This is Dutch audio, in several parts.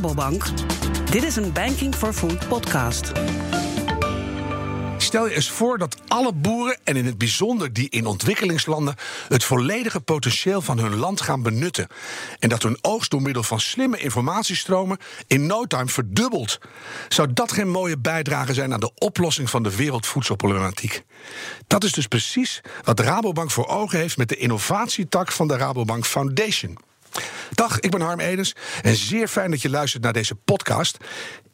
Rabobank. Dit is een Banking for Food podcast. Stel je eens voor dat alle boeren, en in het bijzonder die in ontwikkelingslanden, het volledige potentieel van hun land gaan benutten. En dat hun oogst door middel van slimme informatiestromen in no time verdubbelt. Zou dat geen mooie bijdrage zijn aan de oplossing van de wereldvoedselproblematiek? Dat is dus precies wat de Rabobank voor ogen heeft met de innovatietak van de Rabobank Foundation. Dag, ik ben Harm Edens en zeer fijn dat je luistert naar deze podcast.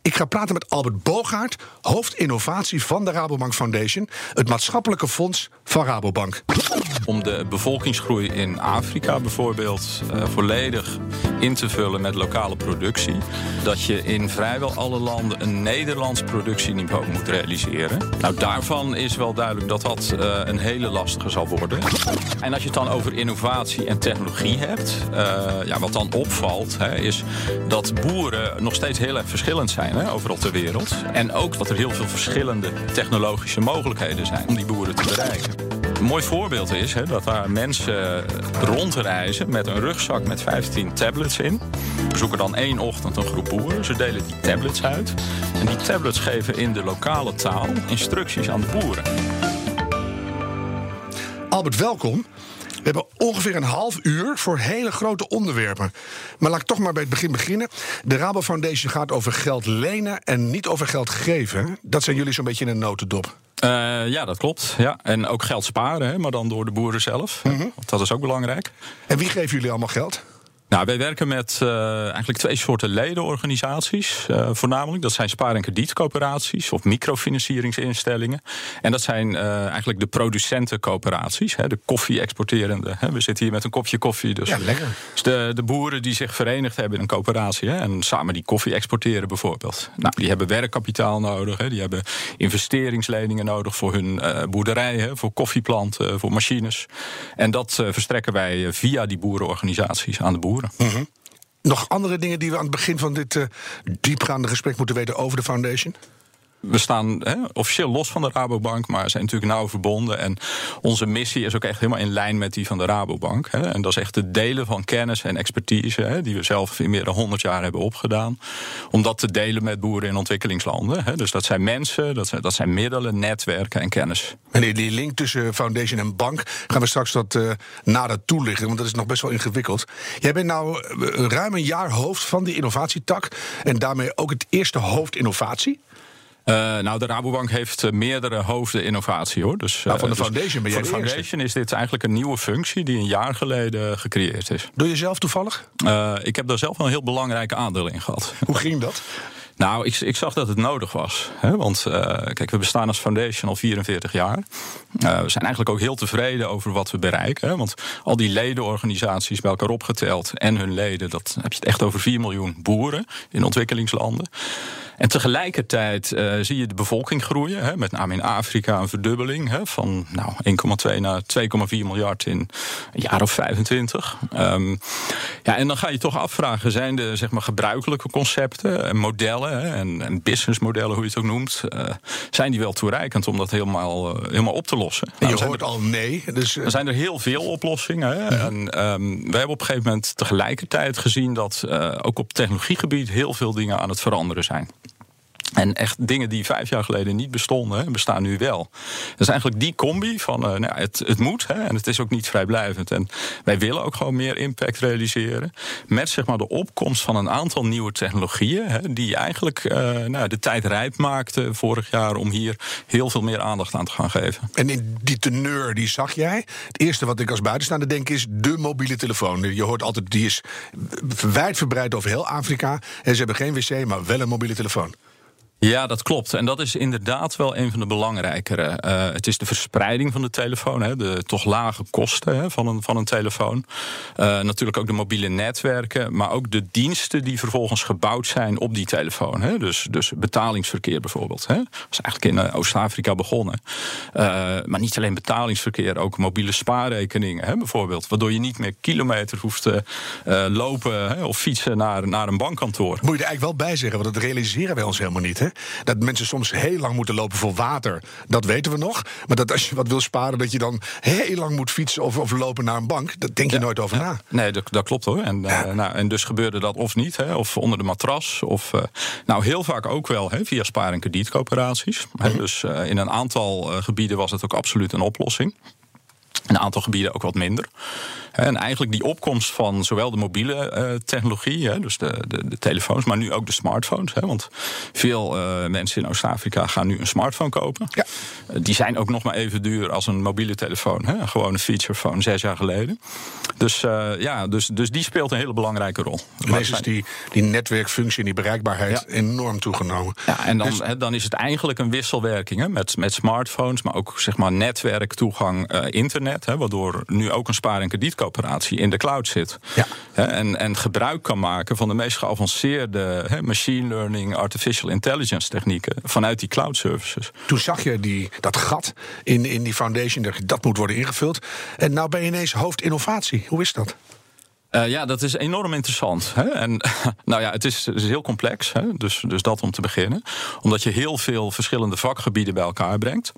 Ik ga praten met Albert Bogaert, hoofd innovatie van de Rabobank Foundation, het maatschappelijke fonds van Rabobank. Om de bevolkingsgroei in Afrika bijvoorbeeld uh, volledig in te vullen met lokale productie, dat je in vrijwel alle landen een Nederlands productieniveau moet realiseren. Nou, daarvan is wel duidelijk dat dat uh, een hele lastige zal worden. En als je het dan over innovatie en technologie hebt, uh, ja, wat dan opvalt, hè, is dat boeren nog steeds heel erg verschillend zijn hè, overal ter wereld. En ook dat er heel veel verschillende technologische mogelijkheden zijn om die boeren te bereiken. Een mooi voorbeeld is hè, dat daar mensen rondreizen met een rugzak met 15 tablets in. We zoeken dan één ochtend een groep boeren. Ze delen die tablets uit. En die tablets geven in de lokale taal instructies aan de boeren. Albert, welkom. We hebben ongeveer een half uur voor hele grote onderwerpen. Maar laat ik toch maar bij het begin beginnen. De Rabo Foundation gaat over geld lenen en niet over geld geven. Dat zijn jullie zo'n beetje in een notendop. Uh, ja, dat klopt. Ja. En ook geld sparen, hè, maar dan door de boeren zelf. Mm -hmm. Dat is ook belangrijk. En wie geven jullie allemaal geld? Nou, wij werken met uh, eigenlijk twee soorten ledenorganisaties. Uh, voornamelijk, dat zijn spaar- en kredietcoöperaties of microfinancieringsinstellingen. En dat zijn uh, eigenlijk de producentencoöperaties, hè, de koffie-exporterende. Hè. We zitten hier met een kopje koffie. Dus, ja, lekker. Dus de, de boeren die zich verenigd hebben in een coöperatie hè, en samen die koffie exporteren bijvoorbeeld. Nou, die hebben werkkapitaal nodig, hè, die hebben investeringsleningen nodig voor hun boerderij, hè, voor koffieplanten, voor machines. En dat verstrekken wij via die boerenorganisaties aan de boeren. -hmm. Nog andere dingen die we aan het begin van dit uh, diepgaande gesprek moeten weten over de foundation? We staan hè, officieel los van de Rabobank, maar zijn natuurlijk nauw verbonden. En onze missie is ook echt helemaal in lijn met die van de Rabobank. Hè. En dat is echt het delen van kennis en expertise, hè, die we zelf in meer dan 100 jaar hebben opgedaan. Om dat te delen met boeren in ontwikkelingslanden. Hè. Dus dat zijn mensen, dat zijn, dat zijn middelen, netwerken en kennis. En die, link tussen foundation en bank gaan we straks wat uh, nader toelichten, want dat is nog best wel ingewikkeld. Jij bent nou ruim een jaar hoofd van die innovatietak en daarmee ook het eerste hoofd innovatie. Uh, nou, de Rabobank heeft uh, meerdere hoofden innovatie hoor. Dus, nou, van de foundation ben jij Voor de de foundation is dit eigenlijk een nieuwe functie die een jaar geleden gecreëerd is. Doe je zelf toevallig? Ik heb daar zelf wel een heel belangrijke aandeel in gehad. Hoe ging dat? Nou, ik, ik, zag dat het nodig was. Hè? Want uh, kijk, we bestaan als foundation al 44 jaar. Uh, we zijn eigenlijk ook heel tevreden over wat we bereiken. Hè? Want al die ledenorganisaties bij elkaar opgeteld en hun leden, dat heb je het echt over 4 miljoen boeren in ontwikkelingslanden. En tegelijkertijd uh, zie je de bevolking groeien. Hè, met name in Afrika een verdubbeling hè, van nou, 1,2 naar 2,4 miljard in een jaar of 25. Um, ja, en dan ga je toch afvragen: zijn de zeg maar, gebruikelijke concepten en modellen hè, en, en businessmodellen, hoe je het ook noemt, uh, zijn die wel toereikend om dat helemaal, uh, helemaal op te lossen? En je nou, hoort er, al nee. Dus, er zijn er heel veel oplossingen. Hè, ja. En um, we hebben op een gegeven moment tegelijkertijd gezien dat ook op technologiegebied heel veel dingen aan het veranderen zijn. En echt dingen die vijf jaar geleden niet bestonden, bestaan nu wel. Is eigenlijk die combi van uh, nou, het, het moet hè, en het is ook niet vrijblijvend. En wij willen ook gewoon meer impact realiseren. Met zeg maar, de opkomst van een aantal nieuwe technologieën. Hè, die eigenlijk uh, nou, de tijd rijp maakten vorig jaar om hier heel veel meer aandacht aan te gaan geven. En in die teneur die zag jij. Het eerste wat ik als buitenstaander denk is de mobiele telefoon. Je hoort altijd, die is wijdverbreid over heel Afrika. En ze hebben geen wc, maar wel een mobiele telefoon. Ja, dat klopt. En dat is inderdaad wel een van de belangrijkere. Uh, het is de verspreiding van de telefoon, hè, de toch lage kosten hè, van, een, van een telefoon. Uh, natuurlijk ook de mobiele netwerken, maar ook de diensten die vervolgens gebouwd zijn op die telefoon. Hè. Dus, dus betalingsverkeer bijvoorbeeld. Hè. Dat is eigenlijk in uh, Oost-Afrika begonnen. maar niet alleen betalingsverkeer, ook mobiele spaarrekeningen hè, bijvoorbeeld. Waardoor je niet meer kilometer hoeft te lopen hè, of fietsen naar, naar een bankkantoor. Moet je er eigenlijk wel bij zeggen, want dat realiseren wij ons helemaal niet. Hè? Dat mensen soms heel lang moeten lopen voor water, dat weten we nog. Maar dat als je wat wil sparen, dat je dan heel lang moet fietsen of, of lopen naar een bank, dat denk je nooit over na. Nee, dat, dat klopt hoor. En, eh, nou, en dus gebeurde dat of niet, hè, of onder de matras. Of eh, nou heel vaak ook wel hè, via spaar- en kredietcoöperaties. Mhm. dus eh, in een aantal gebieden was het ook absoluut een oplossing. Een aantal gebieden ook wat minder. En eigenlijk die opkomst van zowel de mobiele eh, technologie, dus de, de, de, telefoons, maar nu ook de smartphones. Want veel uh, mensen in Oost-Afrika gaan nu een smartphone kopen. Ja. Uh, die zijn ook nog maar even duur als een mobiele telefoon. Hè, gewoon een feature phone zes jaar geleden. Dus, uh, ja, dus, dus die speelt een hele belangrijke rol. Ineens is die, die netwerkfunctie en die bereikbaarheid ja. enorm toegenomen. Ja, en dan, dus, dan is het eigenlijk een wisselwerking hè, met, met smartphones, maar ook zeg maar, netwerktoegang, uh, internet. Hè, waardoor nu ook een spaar- en kredietcoöperatie in de cloud zit. Ja. Hè, en, en gebruik kan maken van de meest geavanceerde hè, machine learning, artificial intelligence technieken vanuit die cloud services. Toen zag je die, dat gat in, in die foundation, dat, dat moet worden ingevuld. En nou ben je ineens hoofd innovatie. Hoe is dat? Uh, ja, dat is enorm interessant. Hè? En nou ja, het is, het is heel complex. Hè? Dus, dus dat om te beginnen. Omdat je heel veel verschillende vakgebieden bij elkaar brengt.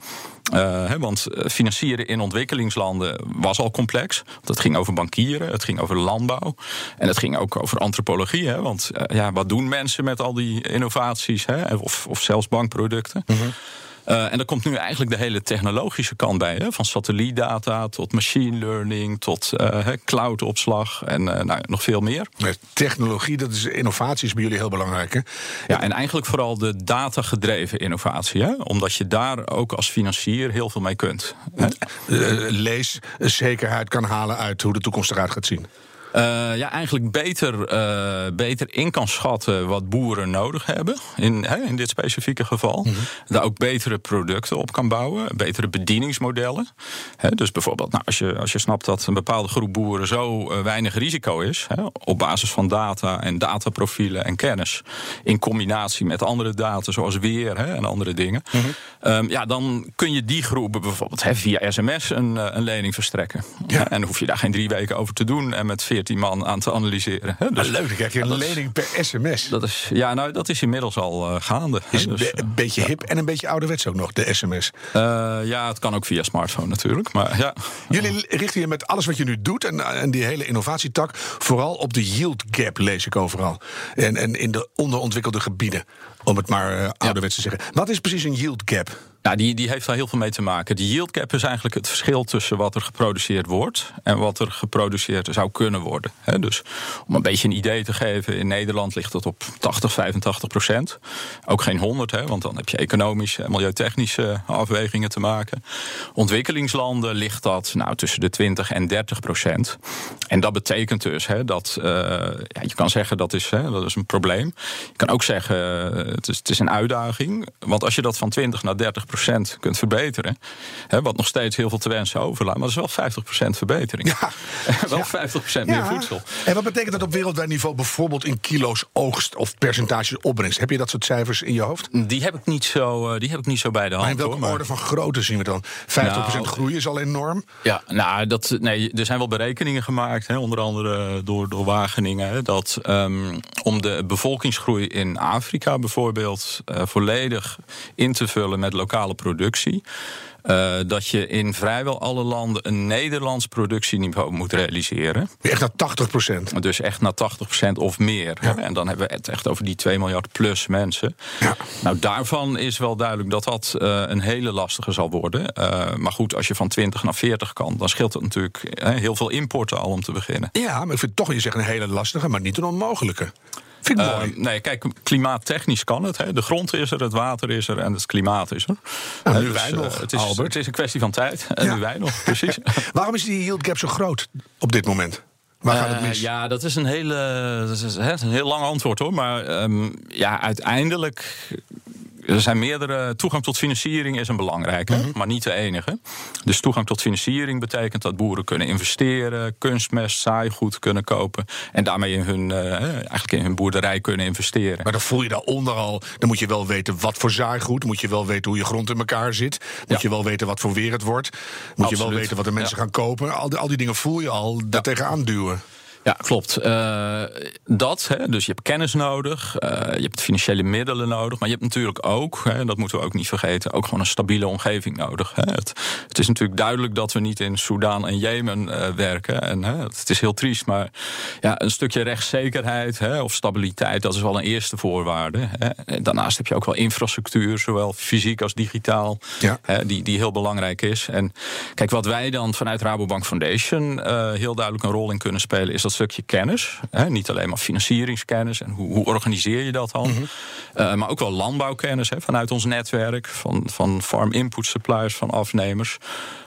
Uh, hè, want financieren in ontwikkelingslanden was al complex. Het ging over bankieren, het ging over landbouw. En het ging ook over antropologie. Hè? Want ja, wat doen mensen met al die innovaties? Hè? Of, of zelfs bankproducten. Mm. Uh, en er komt nu eigenlijk de hele technologische kant bij. Hè? Van satellietdata tot machine learning tot uh, cloudopslag en uh, nou, nog veel meer. Technologie, dat is innovatie is bij jullie heel belangrijk. Hè? Ja, en eigenlijk vooral de datagedreven innovatie. Hè? Omdat je daar ook als financier heel veel mee kunt. Hè? lees zekerheid kan halen uit hoe de toekomst eruit gaat zien. Uh, ja, eigenlijk beter, uh, beter in kan schatten wat boeren nodig hebben. In, hè, in dit specifieke geval. Mm -hmm. Daar ook betere producten op kan bouwen. Betere bedieningsmodellen. Hè, dus bijvoorbeeld, nou, als, je, als je snapt dat een bepaalde groep boeren zo uh, weinig risico is. Hè, op basis van data en dataprofielen en kennis. In combinatie met andere data zoals weer hè, en andere dingen. Mm -hmm. um, ja, dan kun je die groepen bijvoorbeeld via sms een, een lening verstrekken. Ja. En dan hoef je daar geen drie weken over te doen. En met 14 man aan te analyseren. Hè? Dus, leuk, dan krijg je een lening per sms. Dat is, ja, nou, dat is inmiddels al uh, gaande. Is dus, be een beetje hip en een beetje ouderwets ook nog, de sms. Uh, ja, het kan ook via smartphone natuurlijk. Maar, ja. Jullie richten je met alles wat je nu doet en, en die hele innovatietak... vooral op de yield gap, lees ik overal. En, en in de onderontwikkelde gebieden, om het maar ouderwets te zeggen. Wat is precies een yield gap? Ja, die, die heeft daar heel veel mee te maken. Die yield gap is eigenlijk het verschil tussen wat er geproduceerd wordt en wat er geproduceerd zou kunnen worden. Dus om een beetje een idee te geven, in Nederland ligt dat op 80, 85 procent. Ook geen 100, hè, want dan heb je economische en milieutechnische afwegingen te maken. Ontwikkelingslanden ligt dat nou, tussen de 20 en 30 procent. En dat betekent dus hè, dat uh, ja, je kan zeggen dat is, dat is een probleem. Je kan ook zeggen het is, het is een uitdaging. Want als je dat van 20 naar 30 procent kunt verbeteren. Hè, wat nog steeds heel veel te wensen overlaat. Maar dat is wel 50 procent verbetering. Ja. wel Ja. 50 procent Ja. meer voedsel. En wat betekent dat op wereldwijd niveau bijvoorbeeld in kilo's oogst of percentages opbrengst? Heb je dat soort cijfers in je hoofd? Die heb ik niet zo, eh, die heb ik niet zo bij de Maar in hand. welke hoor, maar- orde van grootte zien we dan? 50% Nou, groei is al enorm. Ja, nou, dat, nee, er zijn wel berekeningen gemaakt, hè, onder andere door, door Wageningen, hè, dat ehm, om de bevolkingsgroei in Afrika bijvoorbeeld eh, volledig in te vullen met lokale productie. eh, dat je in vrijwel alle landen een Nederlands productieniveau moet realiseren. Echt naar 80%. Dus echt naar 80% of meer. En dan hebben we het echt over die 2 miljard plus mensen. Ja. Nou, daarvan is wel duidelijk dat dat eh, een hele lastige zal worden. Eh, maar goed, als je van 20 naar 40 kan, dan scheelt het natuurlijk heel veel importen al om te beginnen. Ja, maar ik vind toch, je zegt een hele lastige, maar niet een onmogelijke. Vind ik Eh, mooi. nee, kijk, klimaattechnisch kan het. Hè. De grond is er, het water is er en het klimaat is er. Hè, nu wij eh, nog, het is, Albert. Het is een kwestie van tijd. En Ja. nu wij nog, precies. Waarom is die yield gap zo groot op dit moment? Waar gaat het Eh, mis? ja, dat is een, hele, dat is, hè, een heel lang antwoord hoor. Maar ehm, ja, uiteindelijk. Er zijn meerdere. Toegang tot financiering is een belangrijke, Mhm. maar niet de enige. Dus toegang tot financiering betekent dat boeren kunnen investeren, kunstmest, zaaigoed kunnen kopen. En daarmee in hun, eh, eigenlijk in hun boerderij kunnen investeren. Maar dan voel je daaronder al. Dan moet je wel weten wat voor zaaigoed. Moet je wel weten hoe je grond in elkaar zit. Moet Ja. je wel weten wat voor weer het wordt. Moet je wel weten wat de mensen Ja. gaan kopen. Al die, al die dingen voel je al daar tegenaan duwen. Ja, klopt. Uh, dat, hè, dus je hebt kennis nodig, uh, je hebt financiële middelen nodig, maar je hebt natuurlijk ook, hè, dat moeten we ook niet vergeten, ook gewoon een stabiele omgeving nodig. Hè. Het, het, is natuurlijk duidelijk dat we niet in Soedan en Jemen uh, werken. En hè, het is heel triest, maar ja, een stukje rechtszekerheid hè, of stabiliteit, dat is wel een eerste voorwaarde. Hè. Daarnaast heb je ook wel infrastructuur, zowel fysiek als digitaal, ja. hè, die, die heel belangrijk is. En kijk, wat wij dan vanuit Rabobank Foundation heel duidelijk een rol in kunnen spelen, is dat stukje kennis. Hè, niet alleen maar financieringskennis en hoe, hoe organiseer je dat dan. Mhm. uh, maar ook wel landbouwkennis hè, vanuit ons netwerk, van, van farm input suppliers, van afnemers.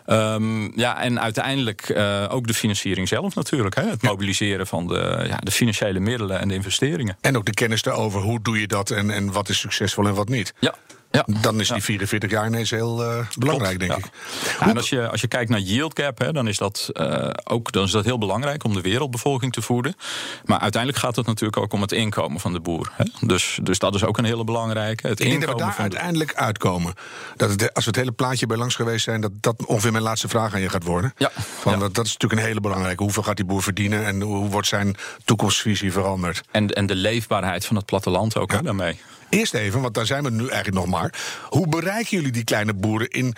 Um, ja, en uiteindelijk uh, ook de financiering zelf natuurlijk. Hè? Het mobiliseren van de, ja, de financiële middelen en de investeringen. En ook de kennis daarover, hoe doe je dat en, en wat is succesvol en wat niet. Ja, ja. Dan is die 44 jaar ineens heel uh, belangrijk, denk ik. Ja, en als je, als je kijkt naar yield gap, hè, dan, is dat, uh, ook, dan is dat heel belangrijk om de wereldbevolking te voeden. Maar uiteindelijk gaat het natuurlijk ook om het inkomen van de boer. Hè. Dus, dus dat is ook een hele belangrijke. Het ik denk dat we daar uiteindelijk uitkomen. Dat het, als we het hele plaatje bij langs geweest zijn, dat dat ongeveer mijn laatste vraag aan je gaat worden. Ja. Van, Dat, dat is natuurlijk een hele belangrijke. Hoeveel gaat die boer verdienen en hoe wordt zijn toekomstvisie veranderd? En, en de leefbaarheid van het platteland ook hè, daarmee. Eerst even, want daar zijn we nu eigenlijk nog maar. Hoe bereiken jullie die kleine boeren in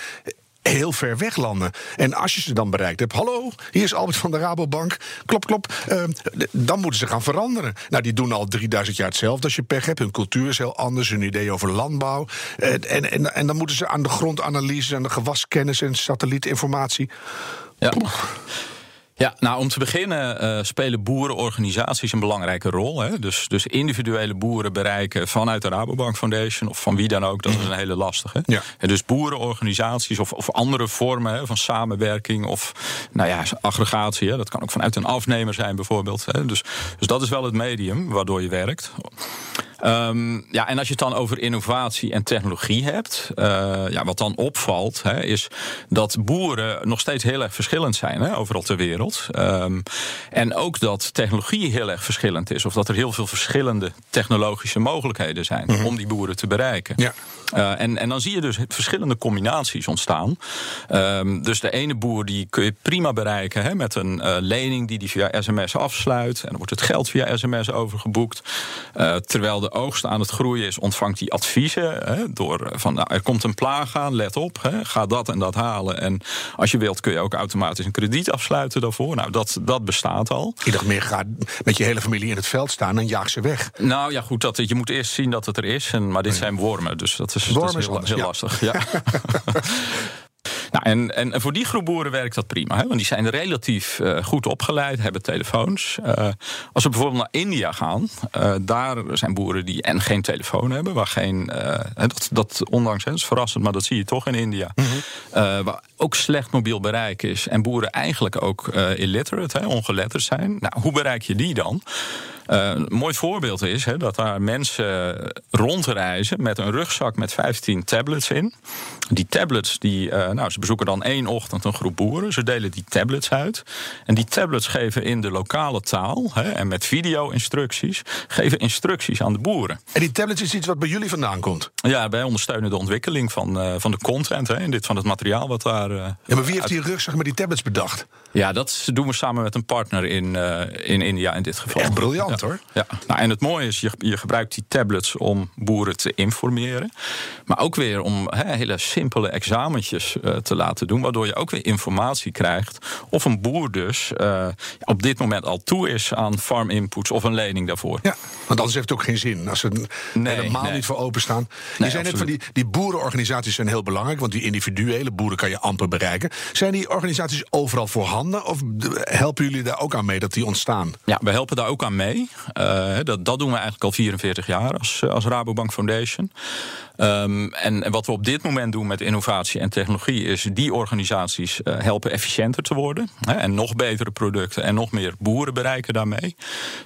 heel ver weg landen. En als je ze dan bereikt hebt, hallo, hier is Albert van de Rabobank, klop, klop, uh, dan moeten ze gaan veranderen. Nou, die doen al 3000 jaar hetzelfde als je pech hebt. Hun cultuur is heel anders, hun idee over landbouw. Uh, en, en, en dan moeten ze aan de grondanalyse, aan de gewaskennis en satellietinformatie. Ja. Ja, nou om te beginnen uh, spelen boerenorganisaties een belangrijke rol. Hè? Dus, dus individuele boeren bereiken vanuit de Rabobank Foundation of van wie dan ook, dat is een hele lastige. Ja. En dus boerenorganisaties of, of andere vormen hè, van samenwerking of nou ja, aggregatie, hè? dat kan ook vanuit een afnemer zijn bijvoorbeeld. Hè? Dus, dus dat is wel het medium waardoor je werkt. Um, ja, en als je het dan over innovatie en technologie hebt, uh, ja, wat dan opvalt, hè, is dat boeren nog steeds heel erg verschillend zijn hè, overal ter wereld. Um, en ook dat technologie heel erg verschillend is, of dat er heel veel verschillende technologische mogelijkheden zijn mm -hmm. om die boeren te bereiken. Ja. Uh, en, en dan zie je dus verschillende combinaties ontstaan. Um, dus de ene boer die kun je prima bereiken hè, met een uh, lening die die via sms afsluit. En dan wordt het geld via sms overgeboekt. Uh, terwijl de oogst aan het groeien is, ontvangt hij adviezen. Hè, door van nou, er komt een plaag aan, let op, hè, ga dat en dat halen. En als je wilt kun je ook automatisch een krediet afsluiten daarvoor. Nou, dat, dat bestaat al. Ik dacht meer, ga met je hele familie in het veld staan en jaag ze weg. Nou ja, goed, dat, je moet eerst zien dat het er is. En, maar dit zijn wormen, dus dat is, dat is heel, heel ja. lastig. Ja. Nou, en, en voor die groep boeren werkt dat prima. Hè? Want die zijn relatief uh, goed opgeleid, hebben telefoons. Uh, als we bijvoorbeeld naar India gaan, uh, daar zijn boeren die en geen telefoon hebben. Waar geen, dat, dat ondanks, hè, dat is verrassend, maar dat zie je toch in India. Mm -hmm. waar ook slecht mobiel bereik is. En boeren eigenlijk ook illiterate, hè, ongeletterd zijn. Nou, hoe bereik je die dan? Uh, een mooi voorbeeld is hè, dat daar mensen rondreizen met een rugzak met 15 tablets in. Die tablets, die, uh, nou, ze bezoeken dan één ochtend een groep boeren. Ze delen die tablets uit. En die tablets geven in de lokale taal hè, en met video-instructies, geven instructies aan de boeren. En die tablets is iets wat bij jullie vandaan komt? Ja, wij ondersteunen de ontwikkeling van, uh, van de content hè, en dit van het materiaal wat daar. ja, maar wie heeft die rugzak met die tablets bedacht? Ja, dat doen we samen met een partner in, in India in dit geval. Echt briljant hoor. Ja. Nou, en het mooie is, je, je gebruikt die tablets om boeren te informeren. Maar ook weer om he, hele simpele examentjes uh, te laten doen. Waardoor je ook weer informatie krijgt. Of een boer dus uh, op dit moment al toe is aan farm inputs of een lening daarvoor. Ja, want anders heeft het ook geen zin. Als ze nee, helemaal nee. niet voor openstaan. Je nee, zei net van die, die boerenorganisaties zijn heel belangrijk. Want die individuele boeren kan je amper bereiken. Zijn die organisaties overal voorhanden? Of helpen jullie daar ook aan mee dat die ontstaan? Ja, we helpen daar ook aan mee. Uh, dat, dat doen we eigenlijk al 44 jaar als, als Rabobank Foundation. En, en, wat we op dit moment doen met innovatie en technologie is die organisaties uh, helpen efficiënter te worden. Hè, en nog betere producten en nog meer boeren bereiken daarmee.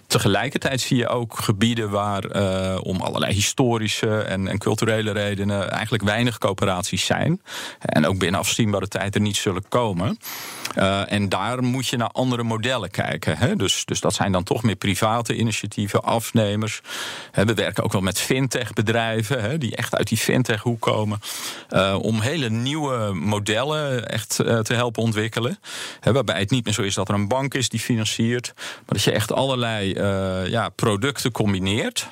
Tegelijkertijd zie je ook gebieden waar om allerlei historische en, en, culturele redenen eigenlijk weinig coöperaties zijn. En ook binnen afzienbare tijd er niet zullen komen. En daar moet je naar andere modellen kijken. Hè. Dus, dus dat zijn dan toch meer private initiatieven, afnemers. we werken ook wel met fintech-bedrijven, die echt uit die fintech-hoek komen. Uh, om hele nieuwe modellen echt te helpen ontwikkelen. waarbij het niet meer zo is dat er een bank is die financiert, maar dat je echt allerlei ja, producten combineert.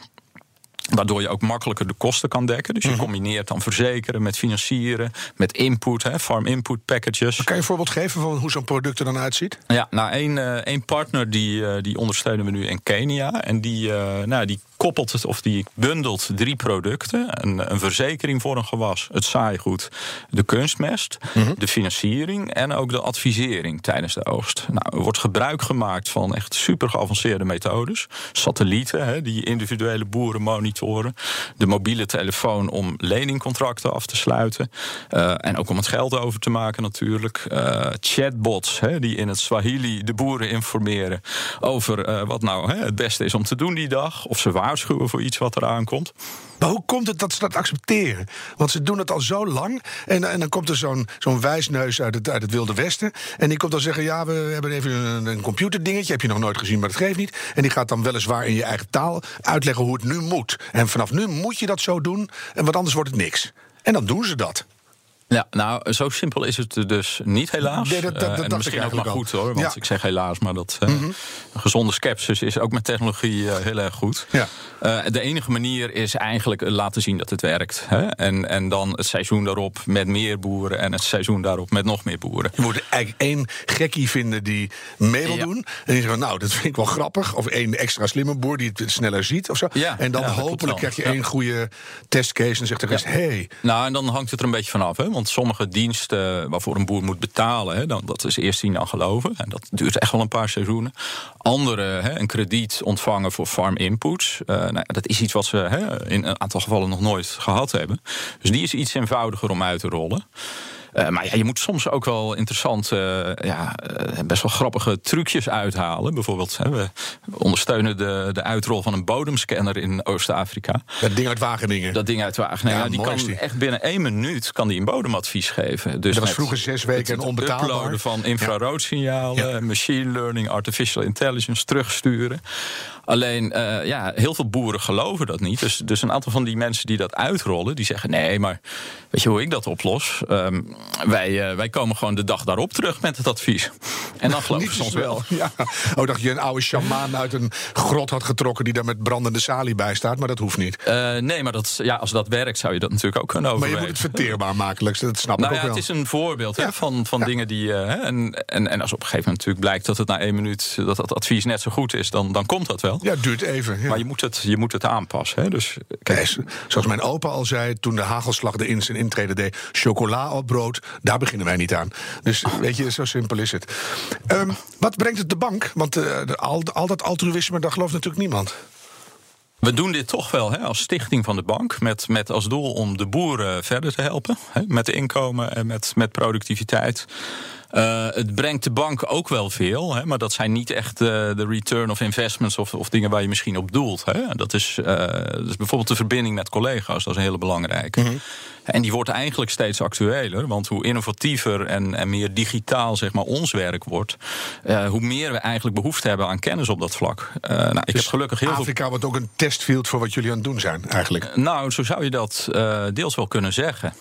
Waardoor je ook makkelijker de kosten kan dekken. Dus je mhm. combineert dan verzekeren met financieren, met input, hè, farm input packages. kan je een voorbeeld geven van hoe zo'n product er dan uitziet? Ja, nou, één, uh, één partner die, uh, die ondersteunen we nu in Kenia. En die, uh, nou, die koppelt het of die bundelt drie producten: een, een verzekering voor een gewas, het saaigoed, de kunstmest, mhm. de financiering en ook de advisering tijdens de oogst. Nou, er wordt gebruik gemaakt van echt super geavanceerde methodes. Satellieten, hè, die individuele boeren monitoren. De mobiele telefoon om leningcontracten af te sluiten. Uh, en ook om het geld over te maken, natuurlijk. Uh, chatbots, hè, die in het Swahili de boeren informeren over uh, wat nou het beste is om te doen die dag. Of ze waarschuwen voor iets wat eraan komt. Maar hoe komt het dat ze dat accepteren? Want ze doen het al zo lang. En, en dan komt er zo'n zo'n wijsneus uit het, uit het Wilde Westen. En die komt dan zeggen: Ja, we hebben even een, een computerdingetje. Heb je nog nooit gezien, maar dat geeft niet. En die gaat dan weliswaar in je eigen taal uitleggen hoe het nu moet. En vanaf nu moet je dat zo doen. En wat anders wordt het niks. En dan doen ze dat. Ja, nou, zo simpel is het dus niet, helaas. Nee, dat, dat, uh, misschien ook maar goed hoor, want ik zeg helaas, maar dat uh, gezonde skepsis is ook met technologie uh, heel erg goed. Ja. de enige manier is eigenlijk laten zien dat het werkt. Hè? En, en dan het seizoen daarop met meer boeren en het seizoen daarop met nog meer boeren. Je moet eigenlijk één gekkie vinden die mee wil doen. En die zegt, nou, dat vind ik wel grappig. Of één extra slimme boer die het sneller ziet of zo. En dan hopelijk krijg je één goede testcase en zegt de rest, hey. Nou, en dan hangt het er een beetje vanaf, hè? Want sommige diensten waarvoor een boer moet betalen, hè, dan, dat is eerst zien dan geloven. En dat duurt echt wel een paar seizoenen. Andere, hè, een krediet ontvangen voor farm inputs. Uh, nou, dat is iets wat ze hè, in een aantal gevallen nog nooit gehad hebben. Dus die is iets eenvoudiger om uit te rollen. Uh, maar ja, je moet soms ook wel interessante, uh, ja, uh, best wel grappige trucjes uithalen. Bijvoorbeeld, hè, we ondersteunen de, de uitrol van een bodemscanner in Oost-Afrika. Dat ding uit Wageningen. Dat ding uit Wageningen. Ja, die kan die. echt binnen één minuut kan die een bodemadvies geven. Dus dat was vroeger zes weken en onbetaalbaar. uploaden van infraroodsignalen, machine learning, artificial intelligence terugsturen. Alleen, uh, ja, heel veel boeren geloven dat niet. Dus, dus een aantal van die mensen die dat uitrollen, die zeggen: nee, maar weet je hoe ik dat oplos? Um, wij, uh, wij komen gewoon de dag daarop terug met het advies. En dan geloven ze soms wel. Ja. Oh, dacht je een oude shamaan uit een grot had getrokken die daar met brandende salie bij staat, maar dat hoeft niet. Uh, nee, maar dat, ja, als dat werkt, zou je dat natuurlijk ook kunnen overwegen. Maar je moet het verteerbaar maken, dat snap nou ik ook ja, wel. Het is een voorbeeld hè, van, van dingen die. en, en, en als op een gegeven moment natuurlijk blijkt dat het na één minuut dat dat advies net zo goed is, dan, dan komt dat wel. Ja, het duurt even. Ja. Maar je moet het, je moet het aanpassen. Hè? Dus, kijk. zoals mijn opa al zei toen de hagelslag de in zijn intrede deed: chocola op brood, daar beginnen wij niet aan. Dus weet je, zo simpel is het. Um, wat brengt het de bank? Want uh, al, al dat altruïsme, daar gelooft natuurlijk niemand. We doen dit toch wel hè, als stichting van de bank. Met, met als doel om de boeren verder te helpen. Hè, met inkomen en met, met productiviteit. Uh, het brengt de bank ook wel veel, hè, maar dat zijn niet echt uh, de return of investments of, of, dingen waar je misschien op doelt. Hè. Dat, is, uh, dat is bijvoorbeeld de verbinding met collega's, dat is een hele belangrijke. Mm -hmm. En die wordt eigenlijk steeds actueler, want hoe innovatiever en, en meer digitaal zeg maar, ons werk wordt, hoe meer we eigenlijk behoefte hebben aan kennis op dat vlak. nou, ik dus heb gelukkig heel Afrika veel... wordt ook een testfield voor wat jullie aan het doen zijn, eigenlijk. nou, zo zou je dat deels wel kunnen zeggen.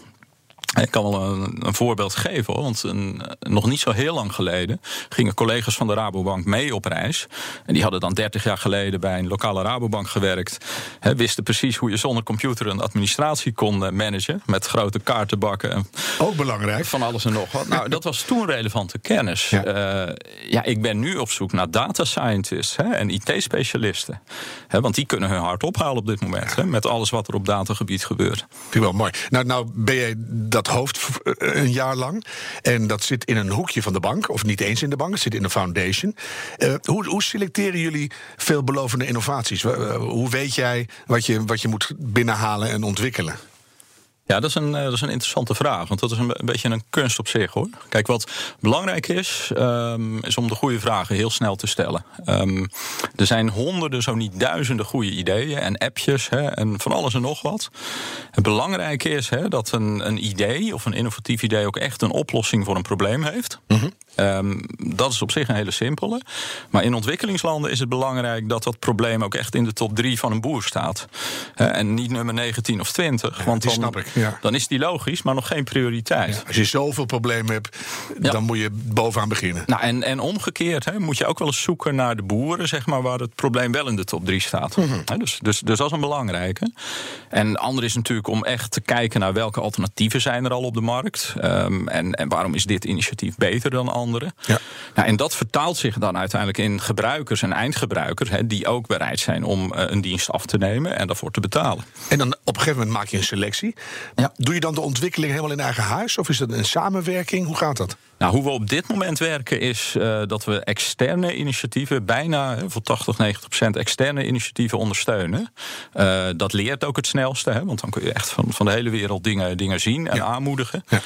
Ik kan wel een, een voorbeeld geven, hoor, want een, nog niet zo heel lang geleden gingen collega's van de Rabobank mee op reis. En die hadden dan 30 jaar geleden bij een lokale Rabobank gewerkt. He, wisten precies hoe je zonder computer een administratie kon eh, managen. Met grote kaartenbakken. En Ook belangrijk. Van alles en nog wat. Nou, dat was toen relevante kennis. Ja, uh, ja ik ben nu op zoek naar data scientists he, en IT-specialisten. want die kunnen hun hart ophalen op dit moment. He, met alles wat er op datagebied gebeurt. Wel mooi. Nou, nou ben je dat hoofd eh, een jaar lang. En dat zit in een hoekje van de bank, of niet eens in de bank, het zit in een foundation. Uh, hoe, hoe, selecteren jullie veelbelovende innovaties? Uh, hoe weet jij wat je, wat je moet binnenhalen en ontwikkelen? Ja, dat is, een, dat is een interessante vraag. Want dat is een, een beetje een kunst op zich hoor. Kijk, wat belangrijk is, um, is om de goede vragen heel snel te stellen. Um, er zijn honderden, zo niet duizenden goede ideeën en appjes hè, en van alles en nog wat. Het belangrijke is hè, dat een, een idee of een innovatief idee ook echt een oplossing voor een probleem heeft. Mm -hmm. Um, dat is op zich een hele simpele. Maar in ontwikkelingslanden is het belangrijk dat dat probleem ook echt in de top 3 van een boer staat. En niet nummer 19 of 20. Ja, want dan, snap ik, ja. dan is die logisch, maar nog geen prioriteit. Ja, als je zoveel problemen hebt, dan moet je bovenaan beginnen. Nou, en, en omgekeerd hè, moet je ook wel eens zoeken naar de boeren, zeg maar, waar het probleem wel in de top 3 staat. Mm -hmm. He, dus, dus, dus dat is een belangrijke. En ander is natuurlijk om echt te kijken naar welke alternatieven zijn er al op de markt. Um, en, en waarom is dit initiatief beter dan anders. Ja. Nou, en dat vertaalt zich dan uiteindelijk in gebruikers en eindgebruikers... Hè, die ook bereid zijn om uh, een dienst af te nemen en daarvoor te betalen. En dan op een gegeven moment maak je een selectie. Ja. Doe je dan de ontwikkeling helemaal in eigen huis? Of is dat een samenwerking? Hoe gaat dat? Nou, hoe we op dit moment werken is uh, dat we externe initiatieven, bijna voor 80, 90 procent externe initiatieven ondersteunen. Uh, dat leert ook het snelste, hè, want dan kun je echt van, van de hele wereld dingen, dingen zien en Ja. aanmoedigen. Ja.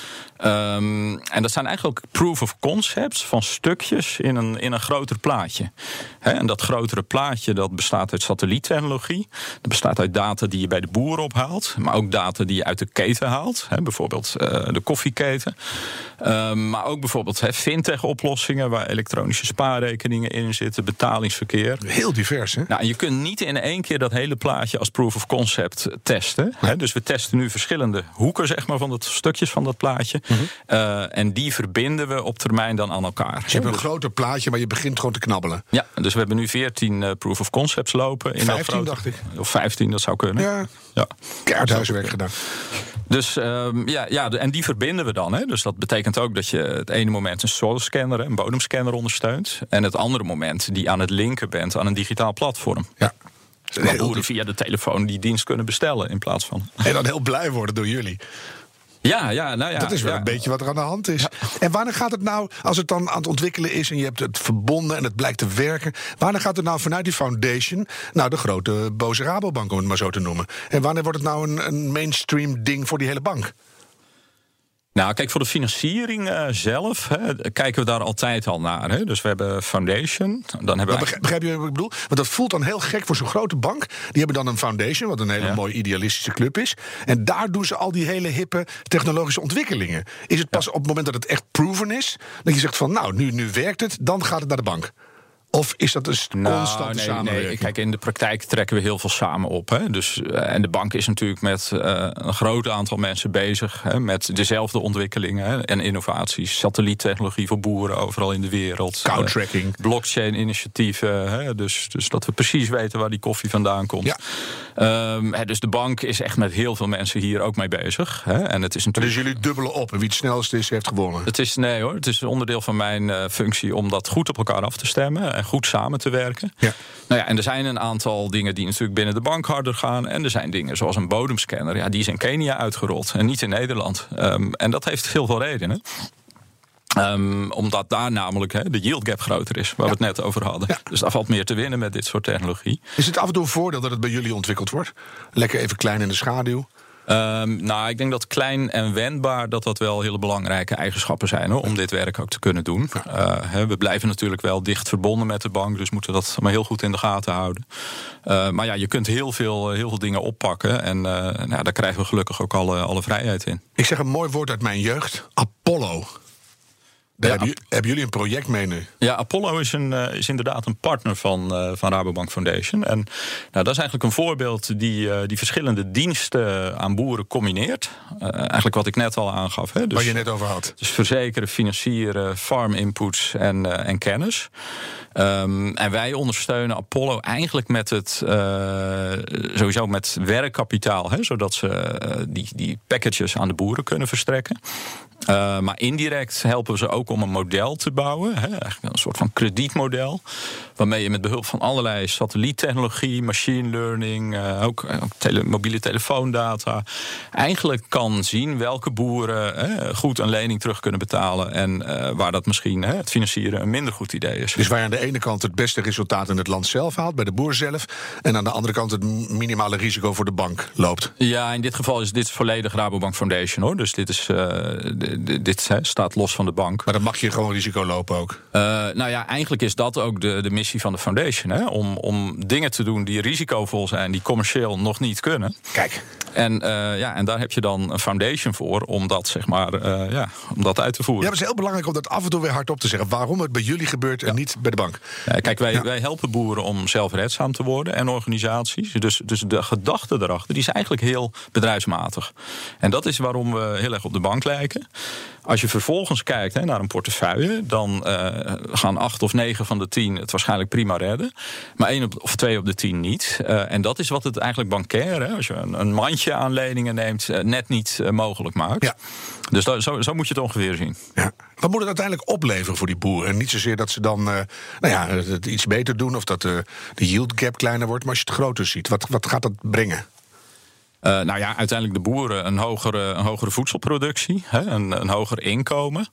Um, en dat zijn eigenlijk proof of concepts van stukjes in een, in een groter plaatje. Hè, en dat grotere plaatje dat bestaat uit satelliettechnologie. Dat bestaat uit data die je bij de boer ophaalt, maar ook data die je uit de keten haalt. Hè, bijvoorbeeld uh, de koffieketen. Um, maar ook bijvoorbeeld hè, fintech-oplossingen waar elektronische spaarrekeningen in zitten, betalingsverkeer. Heel divers, hè? Nou, je kunt niet in één keer dat hele plaatje als proof of concept testen. Hè? Dus we testen nu verschillende hoeken zeg maar, van dat stukjes van dat plaatje. Mhm. Uh, en die verbinden we op termijn dan aan elkaar. Dus je hebt een groter plaatje, maar je begint gewoon te knabbelen. Ja, dus we hebben nu 14 uh, proof of concepts lopen. In 15 grote, dacht ik. Of 15, dat zou kunnen. Ja, ja. keihard huiswerk gedaan. Dus um, ja, ja, en die verbinden we dan. Hè. Dus dat betekent ook dat je het ene moment een soil scanner, een bodemscanner ondersteunt. En het andere moment die aan het linken bent aan een digitaal platform. Ja. Waar boeren via de telefoon die dienst kunnen bestellen in plaats van. En dan heel blij worden door jullie. Ja, ja, nou ja. Dat is wel ja. een beetje wat er aan de hand is. Ja. En wanneer gaat het nou, als het dan aan het ontwikkelen is en je hebt het verbonden en het blijkt te werken, wanneer gaat het nou vanuit die foundation, nou de grote boze Rabobank om het maar zo te noemen, en wanneer wordt het nou een, een mainstream ding voor die hele bank? Nou, kijk, voor de financiering uh, zelf hè, kijken we daar altijd al naar. Hè. Dus we hebben foundation. Dan hebben we begrijp, je wat ik bedoel? Want dat voelt dan heel gek voor zo'n grote bank. Die hebben dan een foundation, wat een hele ja. mooie idealistische club is. En daar doen ze al die hele hippe technologische ontwikkelingen. Is het pas ja. op het moment dat het echt proven is, dat je zegt van nou, nu, nu werkt het, dan gaat het naar de bank. Of is dat een nou, constante nee, samenwerking? Nee, kijk, in de praktijk trekken we heel veel samen op. Hè. Dus, uh, en de bank is natuurlijk met uh, een groot aantal mensen bezig... Hè, met dezelfde ontwikkelingen hè, en innovaties. Satelliettechnologie voor boeren overal in de wereld. Crowdtracking. Uh, Blockchain-initiatieven. Hè, dus, dus dat we precies weten waar die koffie vandaan komt. Ja. Um, hè, dus de bank is echt met heel veel mensen hier ook mee bezig. Hè. En het is natuurlijk... Dus jullie dubbelen op en wie het snelst is, heeft gewonnen? Het is, nee hoor, het is onderdeel van mijn uh, functie om dat goed op elkaar af te stemmen en goed samen te werken. Ja. Nou ja, en er zijn een aantal dingen die natuurlijk binnen de bank harder gaan. En er zijn dingen zoals een bodemscanner. Ja, die is in Kenia uitgerold en niet in Nederland. Um, en dat heeft heel veel redenen. Um, omdat daar namelijk he, de yield gap groter is, waar ja. we het net over hadden. Ja. Dus daar valt meer te winnen met dit soort technologie. Is het af en toe een voordeel dat het bij jullie ontwikkeld wordt? Lekker even klein in de schaduw? Um, nou, ik denk dat klein en wendbaar dat dat wel hele belangrijke eigenschappen zijn hoor, om dit werk ook te kunnen doen. Uh, he, we blijven natuurlijk wel dicht verbonden met de bank, dus moeten dat maar heel goed in de gaten houden. Uh, maar ja, je kunt heel veel, heel veel dingen oppakken en nou, daar krijgen we gelukkig ook alle, alle vrijheid in. Ik zeg een mooi woord uit mijn jeugd: Apollo. Daar ja, hebben, jullie, hebben, jullie een project mee nu? Ja, Apollo is, een, uh, is inderdaad een partner van, uh, van Rabobank Foundation. En nou, dat is eigenlijk een voorbeeld die, uh, die verschillende diensten aan boeren combineert. eigenlijk wat ik net al aangaf. Hè? Dus, Waar je net over had. Dus verzekeren, financieren, farm inputs en, en kennis. Um, en wij ondersteunen Apollo eigenlijk met het sowieso met werkkapitaal, hè, zodat ze die, die packages aan de boeren kunnen verstrekken. Uh, maar indirect helpen we ze ook om een model te bouwen. Hè, eigenlijk een soort van kredietmodel. Waarmee je met behulp van allerlei satelliettechnologie, machine learning, uh, ook, ook mobiele telefoondata, eigenlijk kan zien welke boeren goed een lening terug kunnen betalen en waar dat misschien het financieren een minder goed idee is. Dus waar je aan de ene kant het beste resultaat in het land zelf haalt, bij de boer zelf, en aan de andere kant het minimale risico voor de bank loopt. Ja, in dit geval is dit volledig Rabobank Foundation hoor. Dus dit, is, dit staat los van de bank. Maar dan mag je gewoon risico lopen ook. nou ja, eigenlijk is dat ook de, de missie van de foundation. Hè? Om, om dingen te doen die risicovol zijn, die commercieel nog niet kunnen. Kijk. En, uh, ja, en daar heb je dan een foundation voor om dat, zeg maar, uh, ja, om dat uit te voeren. Ja, het is heel belangrijk om dat af en toe weer hardop te zeggen. Waarom het bij jullie gebeurt en niet bij de bank. Ja, kijk, wij, wij helpen boeren om zelfredzaam te worden en organisaties. Dus, dus de gedachte daarachter die is eigenlijk heel bedrijfsmatig. En dat is waarom we heel erg op de bank lijken. Als je vervolgens kijkt hè, naar een portefeuille, dan uh, gaan acht of negen van de tien het waarschijnlijk prima redden. Maar één of twee op de tien niet. Uh, en dat is wat het eigenlijk bankair, hè, als je een, een mandje aan leningen neemt, uh, net niet mogelijk maakt. Ja. Dus dat, zo, zo, moet je het ongeveer zien. Ja. Wat moet het uiteindelijk opleveren voor die boeren? En niet zozeer dat ze dan nou ja, het iets beter doen of dat de yield gap kleiner wordt. Maar als je het groter ziet, wat, wat gaat dat brengen? Uh, nou ja, uiteindelijk de boeren een hogere, een hogere voedselproductie, hè, een, een hoger inkomen.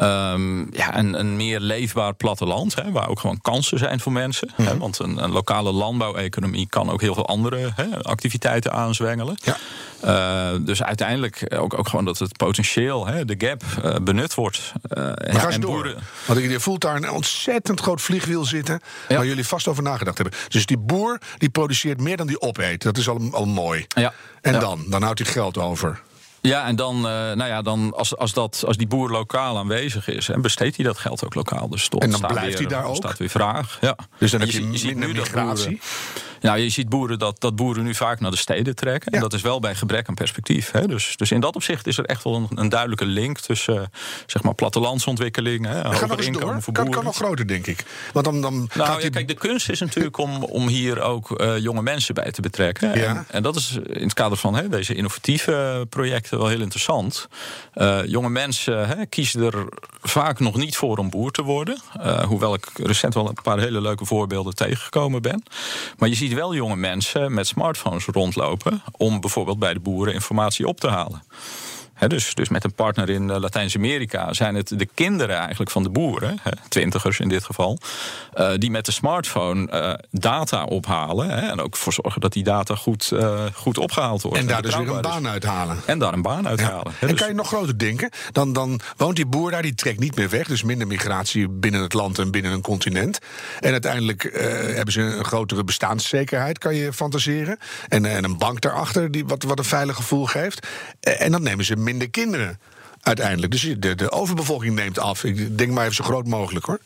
Um, ja, een, een meer leefbaar platteland, hè, waar ook gewoon kansen zijn voor mensen. hè, mhm. want een, een lokale landbouweconomie kan ook heel veel andere hè, activiteiten aanzwengelen. Ja. Uh, dus uiteindelijk ook, ook gewoon dat het potentieel, hè, de gap, uh, benut wordt. Uh, ja, en boeren... Want je voelt daar een ontzettend groot vliegwiel zitten, ja. waar jullie vast over nagedacht hebben. Dus die boer die produceert meer dan die opeet. Dat is al, al mooi. Ja. En dan? Dan houdt hij geld over. Ja, en dan, nou ja, dan als, als, dat, als die boer lokaal aanwezig is, en besteedt hij dat geld ook lokaal. Dus tot en dan blijft hij daar ook? staat weer vraag. Ja. Dus dan heb je, je, je migratie? Nou, je ziet boeren dat, dat boeren nu vaak naar de steden trekken. En dat is wel bij gebrek aan perspectief. Hè. Dus, dus in dat opzicht is er echt wel een, een duidelijke link tussen uh, zeg maar plattelandsontwikkeling, hè, hoger inkomen voor kan, kan nog groter, denk ik. Want dan, dan nou, ja, kijk, de kunst is natuurlijk om, om hier ook uh, jonge mensen bij te betrekken. Ja. En, en, dat is in het kader van hè, deze innovatieve projecten wel heel interessant. Uh, jonge mensen hè, kiezen er vaak nog niet voor om boer te worden. hoewel ik recent wel een paar hele leuke voorbeelden tegengekomen ben. Maar je ziet wel jonge mensen met smartphones rondlopen om bijvoorbeeld bij de boeren informatie op te halen dus, dus met een partner in uh, Latijns-Amerika zijn het de kinderen eigenlijk van de boeren, twintigers in dit geval, uh, die met de smartphone uh, data ophalen. en ook voor zorgen dat die data goed, goed opgehaald wordt. En daar dus weer een baan uithalen. En daar een baan uithalen. Ja. en dus... kan je nog groter denken? Dan, dan woont die boer daar, die trekt niet meer weg. Dus minder migratie binnen het land en binnen een continent. En uiteindelijk hebben ze een grotere bestaanszekerheid, kan je fantaseren. En, en een bank daarachter, die wat, wat een veilig gevoel geeft. En dan nemen ze minder kinderen uiteindelijk. Dus de, de overbevolking neemt af. Ik denk maar even zo groot mogelijk hoor.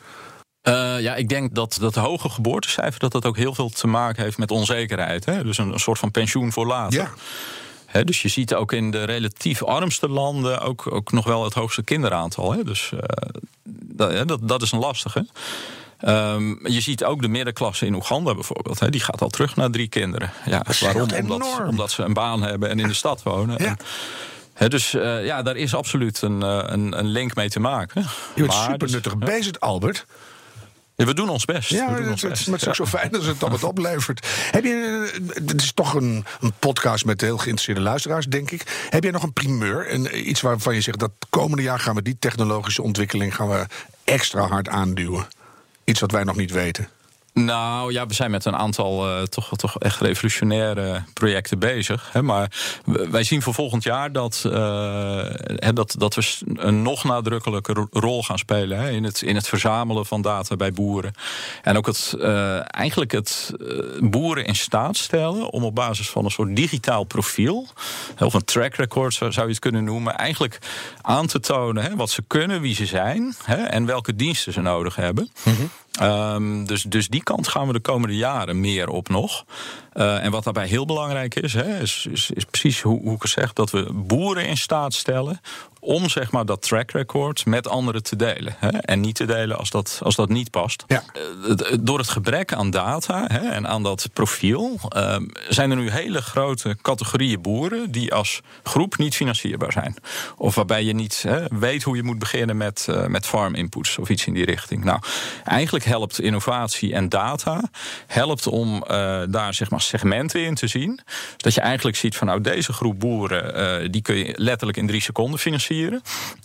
Uh, ja, ik denk dat dat hoge geboortecijfer dat dat ook heel veel te maken heeft met onzekerheid. Hè? Dus een, een soort van pensioen voor later. Ja. dus je ziet ook in de relatief armste landen ook, ook nog wel het hoogste kinderaantal. Dus uh, dat, dat, dat, is een lastige. Um, je ziet ook de middenklasse in Oeganda bijvoorbeeld. Die gaat al terug naar drie kinderen. Ja, waarom? Omdat, omdat, ze een baan hebben en in de stad wonen. Ja dus uh, ja, daar is absoluut een, uh, een, een, link mee te maken. Je bent super dus, nuttig bezig, Albert. Ja, we doen ons best. Ja, het, het, is ook zo fijn als het dan wat oplevert. Heb je, het is toch een, een, podcast met heel geïnteresseerde luisteraars, denk ik. Heb jij nog een primeur? En iets waarvan je zegt dat komende jaar gaan we die technologische ontwikkeling gaan we extra hard aanduwen? Iets wat wij nog niet weten. Nou ja, we zijn met een aantal uh, toch, toch echt revolutionaire projecten bezig. Hè, maar wij zien voor volgend jaar dat, uh, dat, dat we een nog nadrukkelijke rol gaan spelen hè, in, het, in het verzamelen van data bij boeren. En ook het, uh, eigenlijk het boeren in staat stellen om op basis van een soort digitaal profiel, of een track record zou je het kunnen noemen, eigenlijk aan te tonen hè, wat ze kunnen, wie ze zijn en welke diensten ze nodig hebben. Mm Um, dus, dus die kant gaan we de komende jaren meer op nog. Uh, en wat daarbij heel belangrijk is, hè, is, is, is, precies hoe, hoe ik het zeg, dat we boeren in staat stellen om zeg maar, dat track record met anderen te delen. Hè? En niet te delen als dat, als dat niet past. Ja. Eh, door het gebrek aan data hè, en aan dat profiel uh, zijn er nu hele grote categorieën boeren die als groep niet financierbaar zijn. Of waarbij je niet hè, weet hoe je moet beginnen met, uh, met farm inputs of iets in die richting. Nou, eigenlijk helpt innovatie en data helpt om uh, daar zeg maar, segmenten in te zien. Dat je eigenlijk ziet van nou deze groep boeren die kun je letterlijk in drie seconden financieren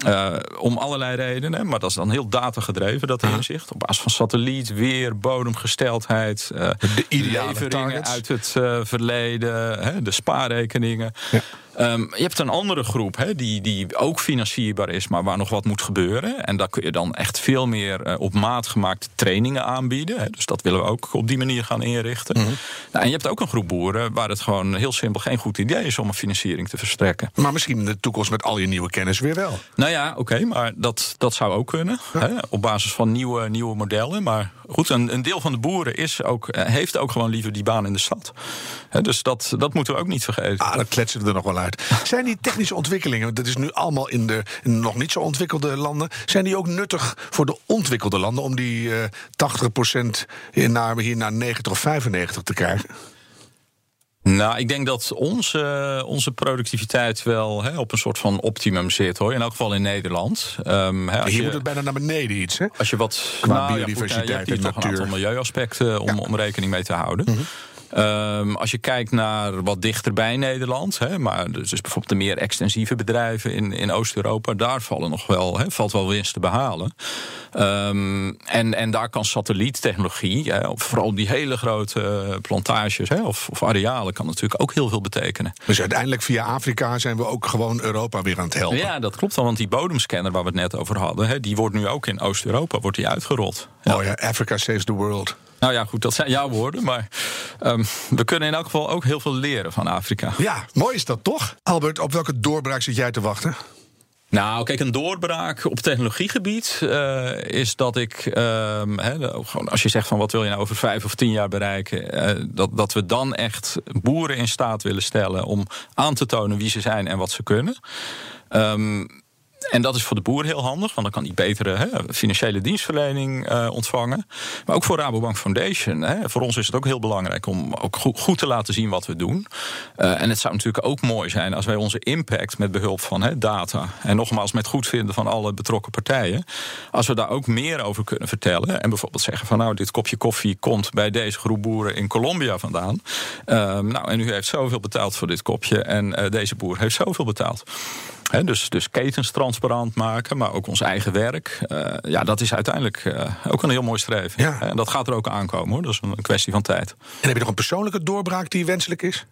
uh, om allerlei redenen. Maar dat is dan heel datagedreven, dat inzicht. Op basis van satelliet, weer, bodemgesteldheid. Uh, de ideale uit het verleden, hè, de spaarrekeningen. Ja. Um, je hebt een andere groep hè, die, die ook financierbaar is, maar waar nog wat moet gebeuren. En daar kun je dan echt veel meer uh, op maat gemaakte trainingen aanbieden. Hè. Dus dat willen we ook op die manier gaan inrichten. Mm -hmm. nou, en je hebt ook een groep boeren waar het gewoon heel simpel geen goed idee is om een financiering te verstrekken. Maar misschien in de toekomst met al je nieuwe kennis weer wel. Nou ja, oké, okay, maar dat, dat zou ook kunnen. Ja. Hè, op basis van nieuwe, nieuwe modellen. Maar goed, een, een deel van de boeren is ook, heeft ook gewoon liever die baan in de stad. Hè, dus dat, dat moeten we ook niet vergeten. Ah, dat kletsen we er nog wel Zijn die technische ontwikkelingen, dat is nu allemaal in de in nog niet zo ontwikkelde landen, zijn die ook nuttig voor de ontwikkelde landen om die uh, 80% hier naar, hier naar 90 of 95 te krijgen? Nou, ik denk dat onze, onze productiviteit wel hè, op een soort van optimum zit, hoor. In elk geval in Nederland. Um, hè, Hier je, moet het bijna naar beneden iets, hè? Als je wat qua nou, biodiversiteit ja, goed, je hebt nog een aantal milieuaspecten om, ja. om rekening mee te houden. Mm -hmm. Um, als je kijkt naar wat dichter bij Nederland, hè, maar dus bijvoorbeeld de meer extensieve bedrijven in, in Oost-Europa, daar vallen nog wel, hè, valt wel winst te behalen. Um, en, en daar kan satelliettechnologie, hè, vooral die hele grote plantages hè, of, of arealen, kan natuurlijk ook heel veel betekenen. Dus uiteindelijk via Afrika zijn we ook gewoon Europa weer aan het helpen. Ja, dat klopt wel, want die bodemscanner waar we het net over hadden, hè, die wordt nu ook in Oost-Europa wordt die uitgerold. Ja. Oh ja, Africa saves the world. Nou ja, goed, dat zijn jouw woorden. Maar um, we kunnen in elk geval ook heel veel leren van Afrika. Ja, mooi is dat toch? Albert, op welke doorbraak zit jij te wachten? Nou, kijk, een doorbraak op technologiegebied uh, is dat ik, uh, he, gewoon als je zegt van wat wil je nou over vijf of tien jaar bereiken, uh, dat, dat we dan echt boeren in staat willen stellen om aan te tonen wie ze zijn en wat ze kunnen. Um, en dat is voor de boer heel handig, want dan kan hij betere hè, financiële dienstverlening uh, ontvangen. Maar ook voor Rabobank Foundation. Hè, voor ons is het ook heel belangrijk om ook goed, te laten zien wat we doen. Uh, en het zou natuurlijk ook mooi zijn als wij onze impact met behulp van hè, data. En nogmaals, met goedvinden van alle betrokken partijen. Als we daar ook meer over kunnen vertellen. En bijvoorbeeld zeggen van nou, dit kopje koffie komt bij deze groep boeren in Colombia vandaan. Uh, nou, en u heeft zoveel betaald voor dit kopje. En uh, deze boer heeft zoveel betaald. Dus, dus ketens transparant maken, maar ook ons eigen werk. Uh, ja, dat is uiteindelijk uh, ook een heel mooi streven. Ja. En dat gaat er ook aankomen hoor. Dat is een kwestie van tijd. En heb je nog een persoonlijke doorbraak die wenselijk is?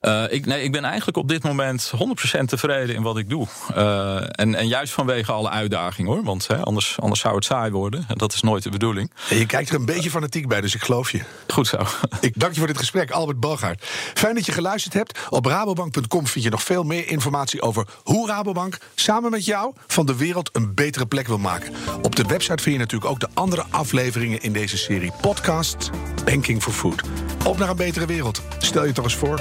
Uh, ik, nee, ik ben eigenlijk op dit moment 100% tevreden in wat ik doe. Uh, en, en juist vanwege alle uitdagingen hoor. Want hè, anders, anders zou het saai worden. En dat is nooit de bedoeling. En je kijkt er een beetje fanatiek bij, dus ik geloof je. Goed zo. Ik dank je voor dit gesprek, Albert Bogaert. Fijn dat je geluisterd hebt. Op rabobank.com vind je nog veel meer informatie over hoe Rabobank samen met jou van de wereld een betere plek wil maken. Op de website vind je natuurlijk ook de andere afleveringen in deze serie podcast Banking for Food. Op naar een betere wereld. Stel je toch eens voor.